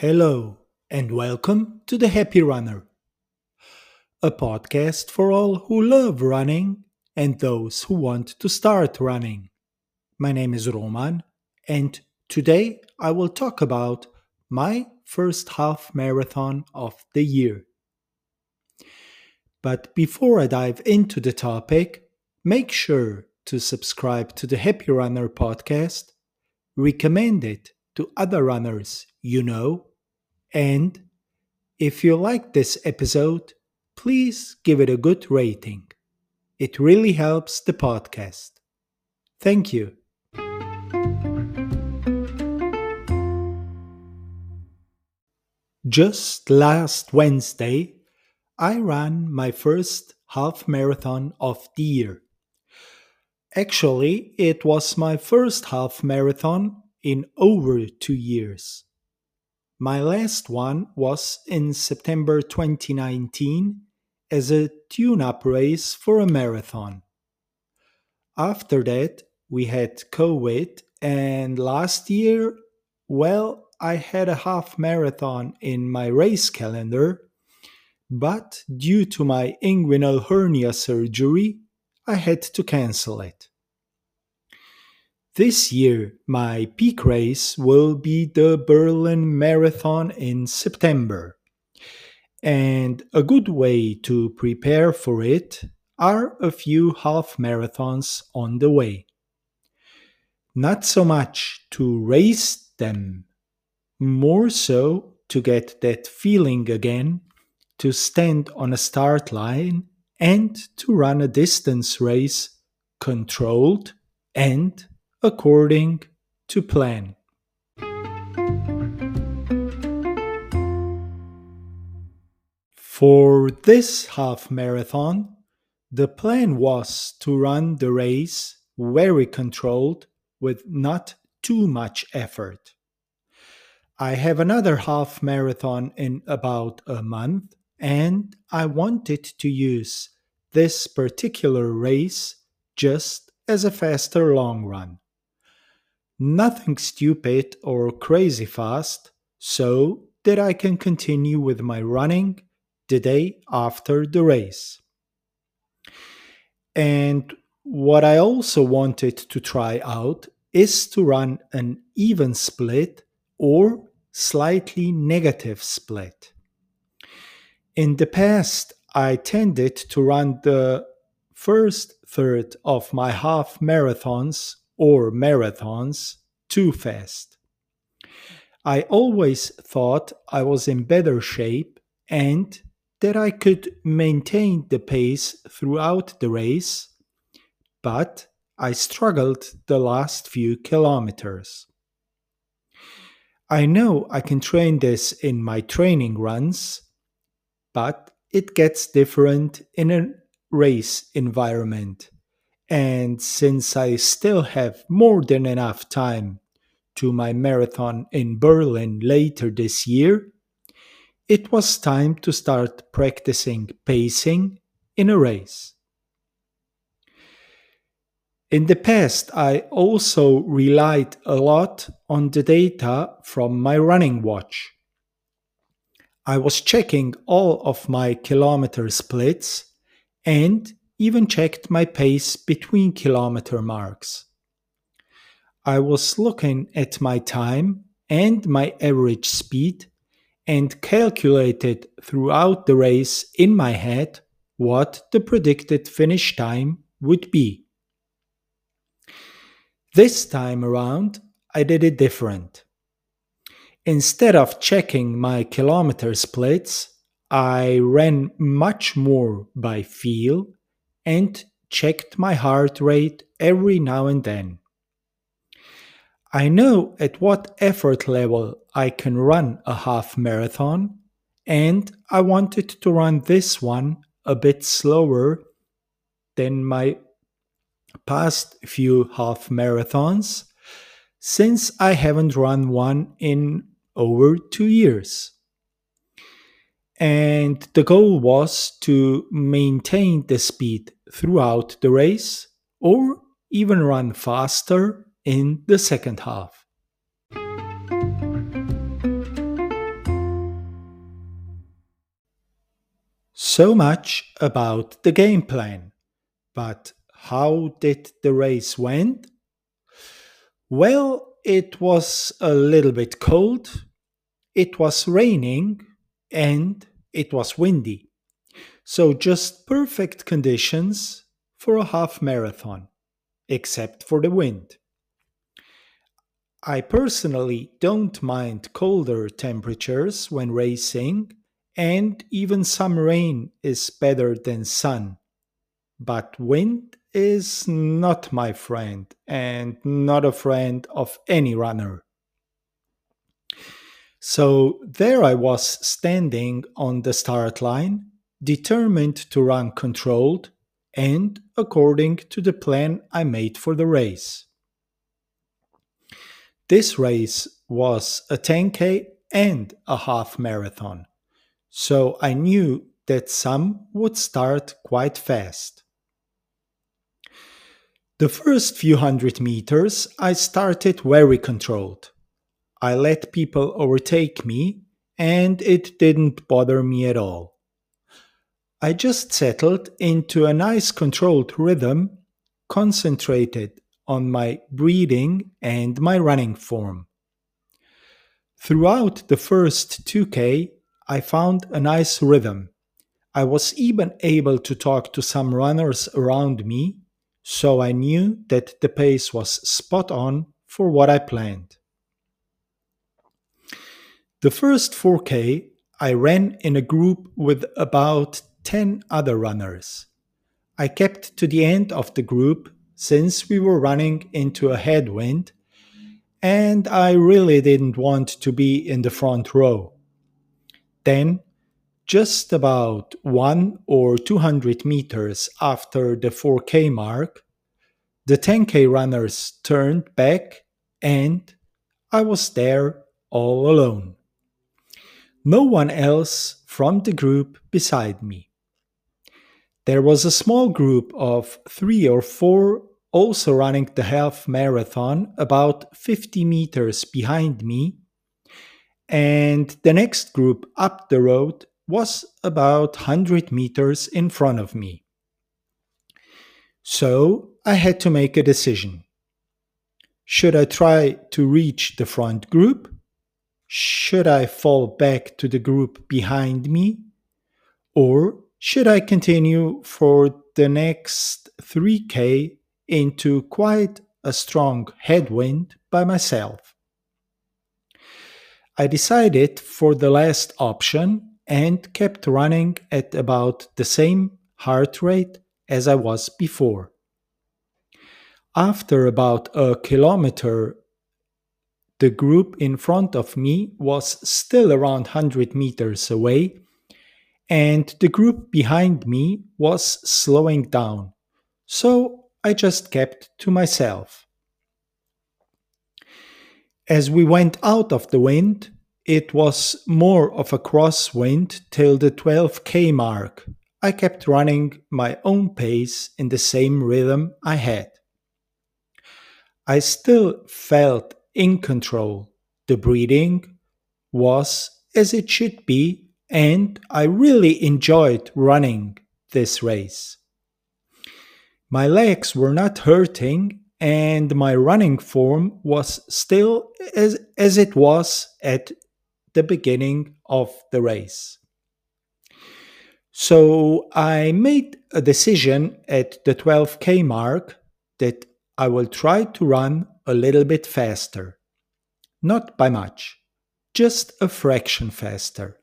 Hello, and welcome to The Happy Runner, a podcast for all who love running and those who want to start running. My name is Roman, and today I will talk about my first half marathon of the year. But before I dive into the topic, make sure to subscribe to the Happy Runner podcast, recommend it to other runners you know and if you like this episode, please give it a good rating. It really helps the podcast. Thank you. Just last Wednesday, I ran my first half marathon of the year. Actually, it was my first half marathon in over two years. My last one was in September 2019 as a tune up race for a marathon. After that, we had COVID, and last year, well, I had a half marathon in my race calendar, but due to my inguinal hernia surgery, I had to cancel it. This year, my peak race will be the Berlin Marathon in September. And a good way to prepare for it are a few half marathons on the way. Not so much to race them, more so to get that feeling again, to stand on a start line and to run a distance race controlled and according to plan. For this half marathon, the plan was to run the race very controlled with not too much effort. I have another half marathon in about a month, and I wanted to use this particular race just as a faster long run nothing stupid or crazy fast, so that I can continue with my running the day after the race. And what I also wanted to try out is to run an even split or slightly negative split. In the past, I tended to run the first third of my half marathons or marathons too fast. I always thought I was in better shape and that I could maintain the pace throughout the race, but I struggled the last few kilometers. I know I can train this in my training runs, but it gets different in a race environment and since I still have more than enough time to my marathon in Berlin later this year, it was time to start practicing pacing in a race. In the past, I also relied a lot on the data from my running watch. I was checking all of my kilometer splits and even checked my pace between kilometer marks. I was looking at my time and my average speed and calculated throughout the race in my head what the predicted finish time would be. This time around, I did it different. Instead of checking my kilometer splits, I ran much more by feel and checked my heart rate every now and then. I know at what effort level I can run a half marathon, and I wanted to run this one a bit slower than my past few half marathons since I haven't run one in over two years and the goal was to maintain the speed throughout the race or even run faster in the second half. So much about the game plan. But how did the race went? Well, it was a little bit cold, it was raining, and it was windy. So just perfect conditions for a half marathon, except for the wind. I personally don't mind colder temperatures when racing, and even some rain is better than sun. But wind is not my friend, and not a friend of any runner. So there I was standing on the start line, determined to run controlled and according to the plan I made for the race. This race was a 10K and a half marathon, so I knew that some would start quite fast. The first few hundred meters, I started very controlled. I let people overtake me, and it didn't bother me at all. I just settled into a nice controlled rhythm, concentrated on my breathing and my running form. Throughout the first 2K, I found a nice rhythm. I was even able to talk to some runners around me, so I knew that the pace was spot on for what I planned. The first 4K I ran in a group with about 10 other runners. I kept to the end of the group since we were running into a headwind, and I really didn't want to be in the front row. Then, just about one or 200 meters after the 4K mark, the 10K runners turned back and I was there all alone. No one else from the group beside me. There was a small group of three or four also running the half marathon about 50 meters behind me. And the next group up the road was about 100 meters in front of me. So I had to make a decision. Should I try to reach the front group? Should I fall back to the group behind me? Or should I continue for the next 3K into quite a strong headwind by myself. I decided for the last option and kept running at about the same heart rate as I was before. After about a kilometer, the group in front of me was still around 100 meters away, and the group behind me was slowing down. So I just kept to myself. As we went out of the wind, it was more of a crosswind till the 12k mark. I kept running my own pace in the same rhythm I had. I still felt in control. The breathing was as it should be, and I really enjoyed running this race. My legs were not hurting, and my running form was still as, as it was at the beginning of the race. So I made a decision at the 12k mark that I will try to run a little bit faster. Not by much, just a fraction faster.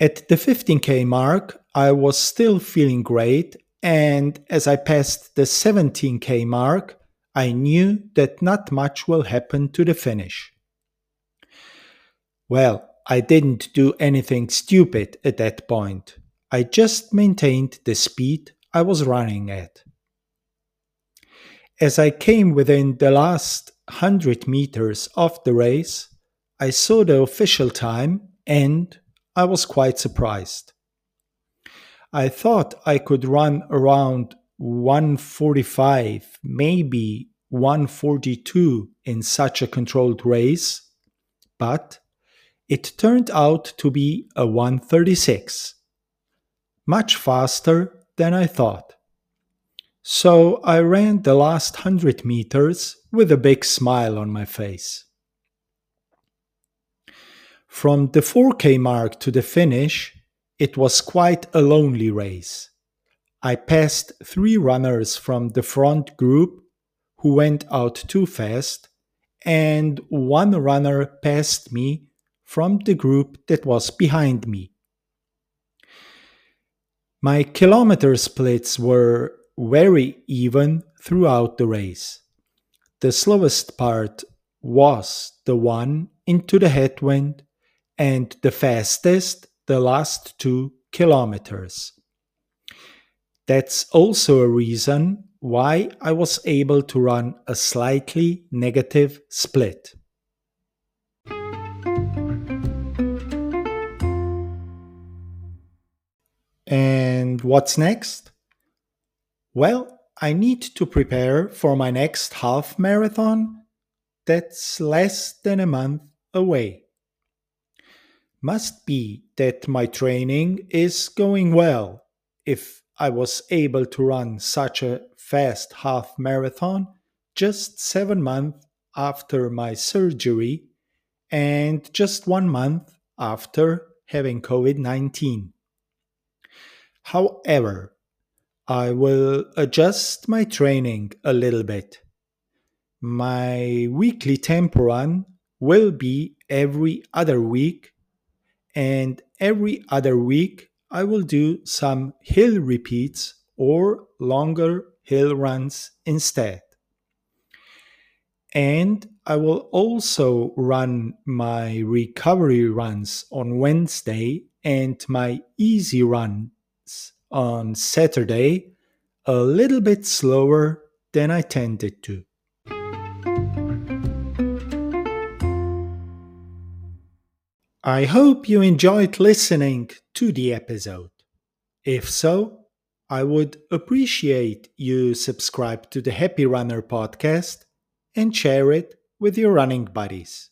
At the 15k mark, I was still feeling great and as I passed the 17k mark, I knew that not much will happen to the finish. Well, I didn't do anything stupid at that point. I just maintained the speed I was running at. As I came within the last 100 meters of the race, I saw the official time and I was quite surprised. I thought I could run around 145, maybe 142 in such a controlled race, but it turned out to be a 136. Much faster than I thought. So I ran the last 100 meters with a big smile on my face. From the 4K mark to the finish, it was quite a lonely race. I passed three runners from the front group who went out too fast, and one runner passed me from the group that was behind me. My kilometer splits were very even throughout the race. The slowest part was the one into the headwind, and the fastest the last two kilometers. That's also a reason why I was able to run a slightly negative split. And what's next? Well, I need to prepare for my next half marathon that's less than a month away. Must be that my training is going well if I was able to run such a fast half marathon just seven months after my surgery and just one month after having COVID 19. However, I will adjust my training a little bit. My weekly tempo run will be every other week, and every other week I will do some hill repeats or longer hill runs instead. And I will also run my recovery runs on Wednesday and my easy runs on Saturday a little bit slower than I tended to. I hope you enjoyed listening to the episode. If so, I would appreciate you subscribe to the Happy Runner podcast and share it with your running buddies.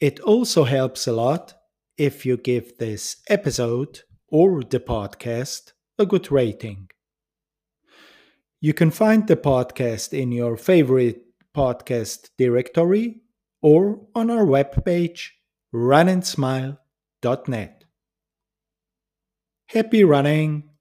It also helps a lot if you give this episode or the podcast a good rating. You can find the podcast in your favorite podcast directory or on our webpage runandsmile.net. Happy running!